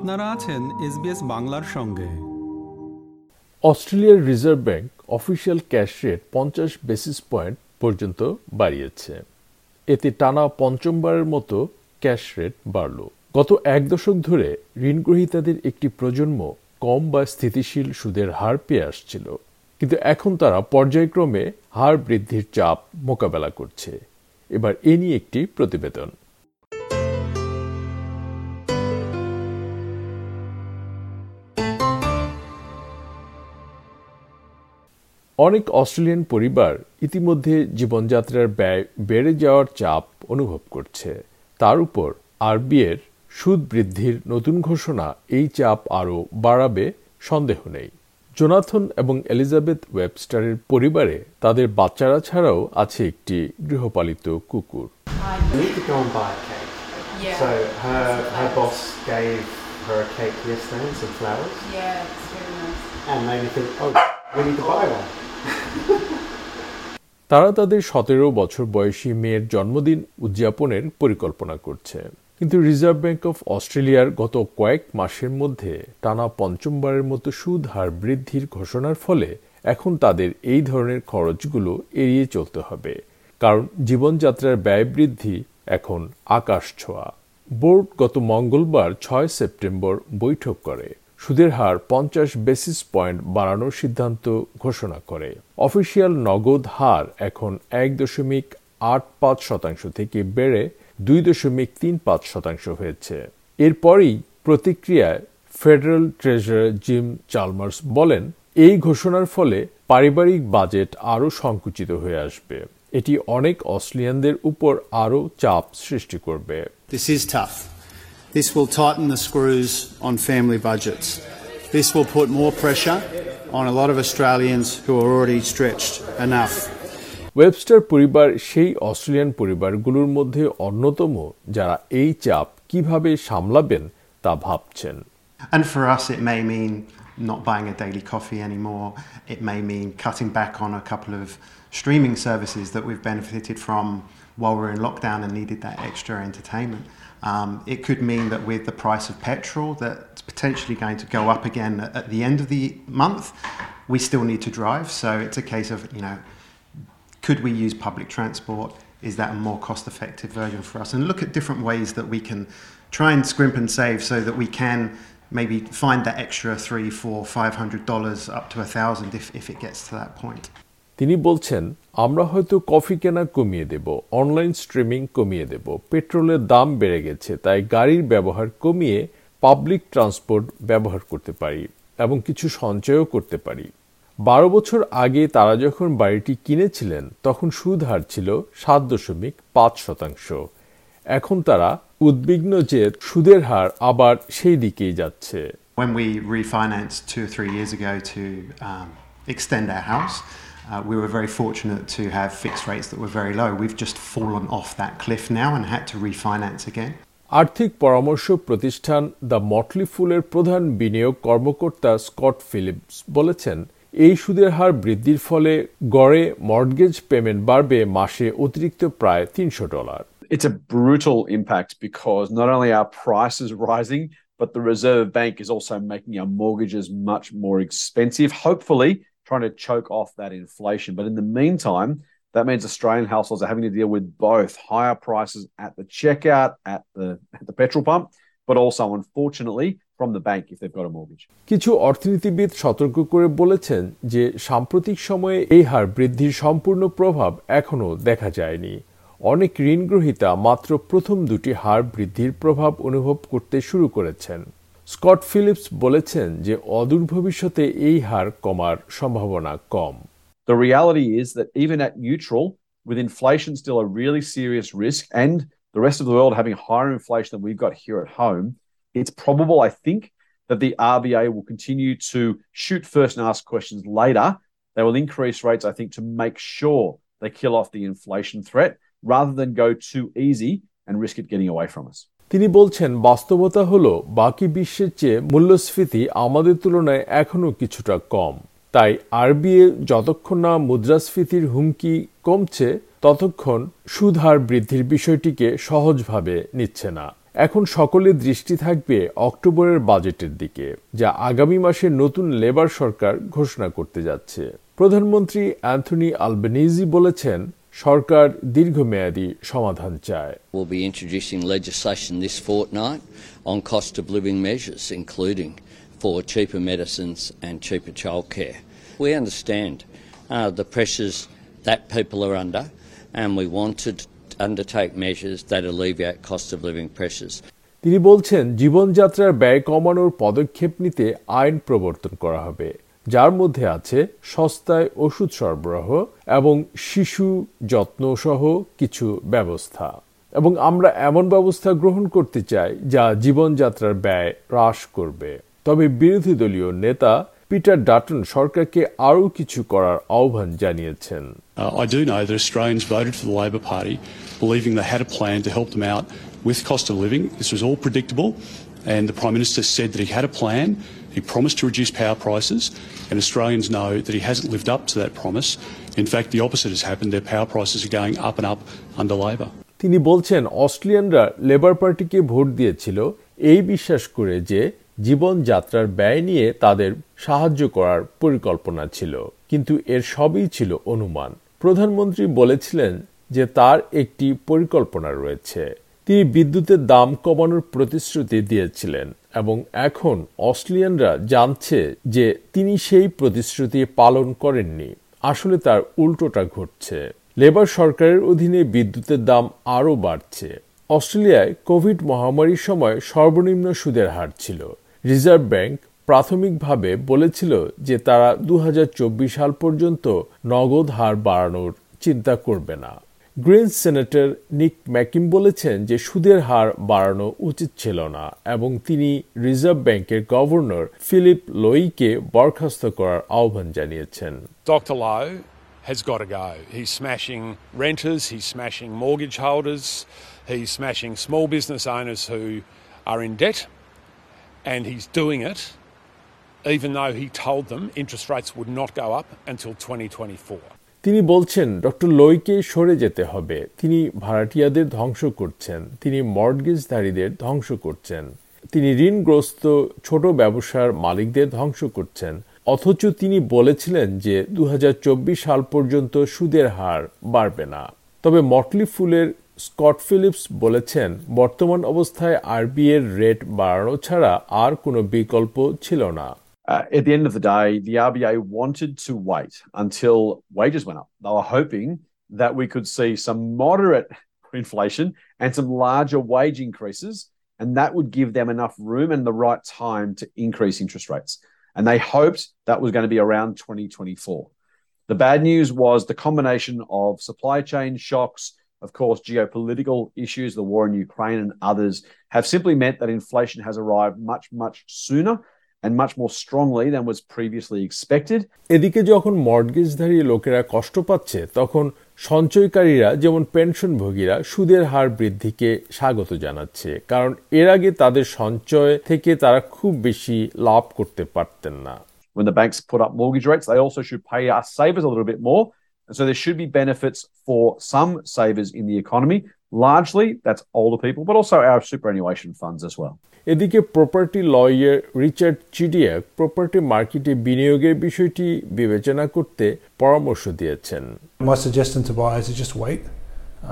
আপনারা আছেন এসবিএস বাংলার সঙ্গে। অস্ট্রেলিয়ার reserve bank official cash rate পঞ্চাশ বেসিস পয়েন্ট পর্যন্ত বাড়িয়েছে। এতে টানা পঞ্চমবারের মতো ক্যাশ রেট বাড়ল। গত এক দশক ধরে ঋণগ্রহীতাদের একটি প্রজন্ম কম বা স্থিতিশীল সুদের হার পেয়ে আসছিল। কিন্তু এখন তারা পর্যায়ক্রমে হার বৃদ্ধির চাপ মোকাবেলা করছে। এবার এ নিয়ে একটি প্রতিবেদন। অনেক অস্ট্রেলিয়ান পরিবার ইতিমধ্যে জীবনযাত্রার ব্যয় বেড়ে যাওয়ার চাপ অনুভব করছে তার উপর আরবিএর সুদ বৃদ্ধির নতুন ঘোষণা এই চাপ আরও বাড়াবে সন্দেহ নেই জোনাথন এবং এলিজাবেথ ওয়েবস্টারের পরিবারে তাদের বাচ্চারা ছাড়াও আছে একটি গৃহপালিত কুকুর and buy. Yeah. So her her boss gave her a cake yesterday and some flowers, Yeah, it's very nice. and made me think, oh, we need to buy one. তারা তাদের সতেরো বছর বয়সী মেয়ের জন্মদিন উদযাপনের পরিকল্পনা করছে। কিন্তু রিজার্ভ ব্যাংক অফ অস্ট্রেলিয়ার গত কয়েক মাসের মধ্যে টানা পঞ্চমবারের মতো সুদ হার বৃদ্ধির ঘোষণার ফলে এখন তাদের এই ধরনের খরচগুলো এড়িয়ে চলতে হবে। কারণ জীবনযাত্রার ব্যয় বৃদ্ধি এখন আকাশ ছোঁয়া। বোর্ড গত মঙ্গলবার ছয় সেপ্টেম্বর বৈঠক করে। সুদের হার পঞ্চাশ বেসিস পয়েন্ট বাড়ানোর সিদ্ধান্ত ঘোষণা করে। অফিসিয়াল নগদ হার এখন এক দশমিক আট পাঁচ শতাংশ থেকে বেড়ে দুই দশমিক তিন পাঁচ শতাংশ হয়েছে। এরপরই প্রতিক্রিয়ায় ফেডারেল ট্রেজারার জিম চালমার্স বলেন, এই ঘোষণার ফলে পারিবারিক বাজেট আরও সংকুচিত হয়ে আসবে। এটি অনেক অস্ট্রেলিয়ানদের উপর আরও চাপ সৃষ্টি করবে। This is tough. This will tighten the screws on family budgets. This will put more pressure on a lot of Australians who are already stretched enough. Webster পরিবার সেই অস্ট্রেলিয়ান পরিবারগুলোর মধ্যে অন্যতম যারা এই চাপ কিভাবে সামলাবেন তা ভাবছেন And for us, it may mean not buying a daily coffee anymore. It may mean cutting back on a couple of streaming services that we've benefited from while we're in lockdown and needed that extra entertainment. Um, it could mean that with the price of petrol that's potentially going to go up again at the end of the month, we still need to drive. So it's a case of, you know, could we use public transport? Is that a more cost effective version for us? And look at different ways that we can try and scrimp and save so that we can maybe find that extra three, four, five hundred dollars up to a thousand if, if it gets to that point. তিনি বলছেন আমরা হয়তো coffee কেনা কমিয়ে দেব online streaming কমিয়ে দেব পেট্রোলের দাম বেড়ে গেছে তাই গাড়ির ব্যবহার কমিয়ে পাবলিক ট্রান্সপোর্ট ব্যবহার করতে পারি এবং কিছু সঞ্চয়ও করতে পারি। বারো বছর আগে তারা যখন বাড়িটি কিনেছিলেন তখন সুদ হার ছিল সাত দশমিক পাঁচ শতাংশ। এখন তারা উদ্বিগ্ন যে সুদের হার আবার সেই দিকেই যাচ্ছে। When we refinanced two or three years ago to um, extend our house, uh, we were very fortunate to have fixed rates that were very low. We've just fallen off that cliff now and had to refinance again. আর্থিক পরামর্শ প্রতিষ্ঠান the Motley ফুলের প্রধান বিনিয়োগ কর্মকর্তা Scott Philips বলেছেন এই সুদের হার বৃদ্ধির ফলে গড়ে মর্টগেজ পেমেন্ট বাড়বে মাসে অতিরিক্ত প্রায় তিনশো dollar it's a brutal impact because not only are prices rising, but the Reserve Bank is also making our mortgages much more expensive, hopefully trying to choke off that inflation. But in the meantime, that means Australian households are having to deal with both higher prices at the checkout, at the at the petrol pump, but also unfortunately from the bank if they've got a mortgage. কিছু অর্থনীতিবিদ সতর্ক করে বলেছেন যে সাম্প্রতিক সময়ে এই হার বৃদ্ধির সম্পূর্ণ প্রভাব এখনও দেখা যায়নি অনেক ঋণগ্রহীতা মাত্র প্রথম দুটি হার বৃদ্ধির প্রভাব অনুভব করতে শুরু করেছেন স্কট ফিলিপস বলেছেন যে অদূর ভবিষ্যতে এই হার কমার সম্ভাবনা কম The reality is that even at neutral, with inflation still a really serious risk and the rest of the world having higher inflation than we've got here at home, it's probable, I think, that the RBA will continue to shoot first and ask questions later. They will increase rates, I think, to make sure they kill off the inflation threat rather than go too easy and risk it getting away from us. তিনি বলছেন, বাস্তবতা হলো, বাকি বিশ্বের চেয়ে মূল্যস্ফীতি আমাদের তুলনায় এখনও কিছুটা কম। তাই আরবিএ যতক্ষণ না মুদ্রাস্ফীতির হুমকি কমছে, ততক্ষণ সুদ হার বৃদ্ধির বিষয়টিকে সহজভাবে নিচ্ছে না। এখন সকলের দৃষ্টি থাকবে অক্টোবরের বাজেটের দিকে, যা আগামী মাসে নতুন লেবার সরকার ঘোষণা করতে যাচ্ছে। প্রধানমন্ত্রী অ্যান্থনি আলবেনিজি বলেছেন সরকার দীর্ঘমেয়াদী সমাধান চায় We'll be introducing legislation this fortnight on cost of living measures, including for cheaper medicines and cheaper childcare. We understand uh, the pressures that people are under, and we want to undertake measures that alleviate cost of living pressures. তিনি বলছেন জীবনযাত্রার ব্যয় কমানোর পদক্ষেপ নিতে আইন প্রবর্তন করা হবে যার মধ্যে আছে সস্তায় ওষুধ সরবরাহ এবং শিশু যত্ন সহ কিছু ব্যবস্থা এবং আমরা এমন ব্যবস্থা গ্রহণ করতে চাই যা জীবনযাত্রার ব্যয় হ্রাস করবে তবে বিরোধী দলীয় নেতা পিটার ডাটন সরকারকে আরও কিছু করার আহ্বান জানিয়েছেন Uh, I do know that Australians voted for the Labor Party believing they had a plan to help them out with cost of living. This was all predictable, and the Prime Minister said that he had a plan. He promised to reduce power prices, and Australians know that he hasn't lived up to that promise. In fact, the opposite has happened. Their power prices are going up and up under Labor. তিনি বলছেন অস্ট্রেলিয়ানরা labour পার্টিকে vote দিয়েছিল এই বিশ্বাস করে যে জীবনযাত্রার ব্যয় নিয়ে তাদের সাহায্য করার পরিকল্পনা ছিল কিন্তু এর সবই ছিল অনুমান প্রধানমন্ত্রী বলেছিলেন যে তার একটি পরিকল্পনা রয়েছে তিনি বিদ্যুতের দাম কমানোর প্রতিশ্রুতি দিয়েছিলেন এবং এখন অস্ট্রেলিয়ানরা জানছে যে তিনি সেই প্রতিশ্রুতি পালন করেননি। আসলে তার উল্টোটা ঘটছে। লেবার সরকারের অধীনে বিদ্যুতের দাম আরও বাড়ছে। অস্ট্রেলিয়ায় কোভিড মহামারীর সময় সর্বনিম্ন সুদের হার ছিল। রিজার্ভ ব্যাংক প্রাথমিকভাবে বলেছিল যে তারা দু হাজার চব্বিশ সাল পর্যন্ত নগদ হার বাড়ানোর চিন্তা করবে না। গ্রিন সেনেটর নিক ম্যাকিম বলেছেন যে সুদের হার বাড়ানো উচিত ছিল না এবং তিনি রিজার্ভ ব্যাংকের গভর্নর ফিলিপ লোইকে বরখাস্ত করার আহ্বান জানিয়েছেন Dr. Lowe has got to go. He's smashing renters, he's smashing mortgage holders, he's smashing small business owners who are in debt, and he's doing it even though he told them interest rates would not go up until 2024. তিনি বলছেন, doctor লোইকে সরে যেতে হবে। তিনি ভাড়াটিয়াদের ধ্বংস করছেন। তিনি মর্টগেজধারীদের ধ্বংস করছেন। তিনি ঋণগ্রস্ত ছোট ব্যবসার মালিকদের ধ্বংস করছেন। অথচ তিনি বলেছিলেন যে দু হাজার চব্বিশ সাল পর্যন্ত সুদের হার বাড়বে না। তবে মটলি ফুলের স্কট ফিলিপস বলেছেন, বর্তমান অবস্থায় আরবি এর রেট বাড়ানো ছাড়া আর কোনো বিকল্প ছিল না। Uh, at the end of the day, the RBA wanted to wait until wages went up. They were hoping that we could see some moderate inflation and some larger wage increases, and that would give them enough room and the right time to increase interest rates. And they hoped that was going to be around 2024. The bad news was the combination of supply chain shocks, of course, geopolitical issues, the war in Ukraine, and others have simply meant that inflation has arrived much, much sooner and much more strongly than was previously expected. এদিকে যখন মর্টগেজধারী লোকেরা কষ্ট পাচ্ছে তখন সঞ্চয়কারীরা যেমন পেনশনভোগীরা সুদের হার বৃদ্ধিকে স্বাগত জানাচ্ছে কারণ এর আগে তাদের সঞ্চয় থেকে তারা খুব বেশি লাভ করতে পারতেন না When the banks put up mortgage rates, they also should pay us savers a little bit more. And so there should be benefits for some savers in the economy. Largely, that's older people, but also our superannuation funds as well. এদিকে property lawyer Richard Chidiac property মার্কেটে বিনিয়োগের বিষয়টি বিবেচনা করতে পরামর্শ দিয়েছেন My suggestion to buyers is just wait.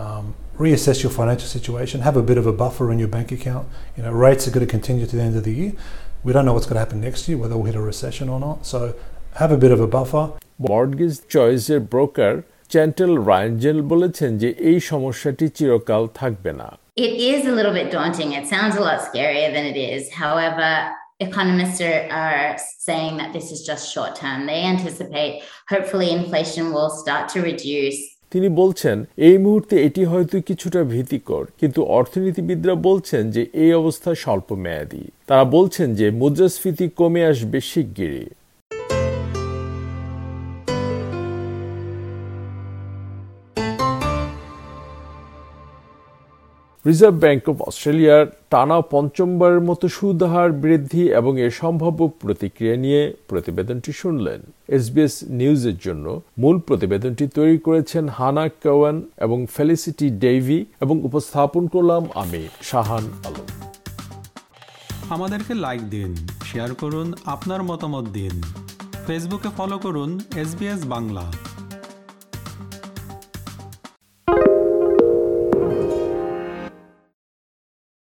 Um, reassess your financial situation. Have a bit of a buffer in your bank account. You know, rates are going to continue to the end of the year. We don't know what's going to happen next year, whether we'll hit a recession or not. So have a bit of a buffer. Mortgage চয়েসের broker চ্যান্টেল রায়ঞ্জেল বলেছেন যে এই সমস্যাটি চিরকাল থাকবে না It is a little bit daunting. It sounds a lot scarier than it is. However, economists are, are saying that this is just short term. They anticipate hopefully inflation will start to reduce. তিনি বলছেন এই মুহূর্তে এটি হয়তো কিছুটা ভীতিকর কিন্তু অর্থনীতিবিদরা বলছেন যে এই অবস্থা স্বল্প মেয়াদী তারা বলছেন যে মুদ্রাস্ফীতি কমে আসবে শিগগিরই রিজার্ভ ব্যাংক অব অস্ট্রেলিয়ার টানা পঞ্চমবারের মতো সুদ হার বৃদ্ধি এবং এর সম্ভাব্য প্রতিক্রিয়া নিয়ে প্রতিবেদনটি শুনলেন। এসবিএস নিউজের জন্য মূল প্রতিবেদনটি তৈরি করেছেন হানা কাওয়ান এবং ফেলিসিটি ডেইভি এবং উপস্থাপন করলাম আমি শাহান আলম। আমাদেরকে লাইক দিন শেয়ার করুন, আপনার মতামত দিন। ফেসবুকে ফলো করুন এসবিএস বাংলা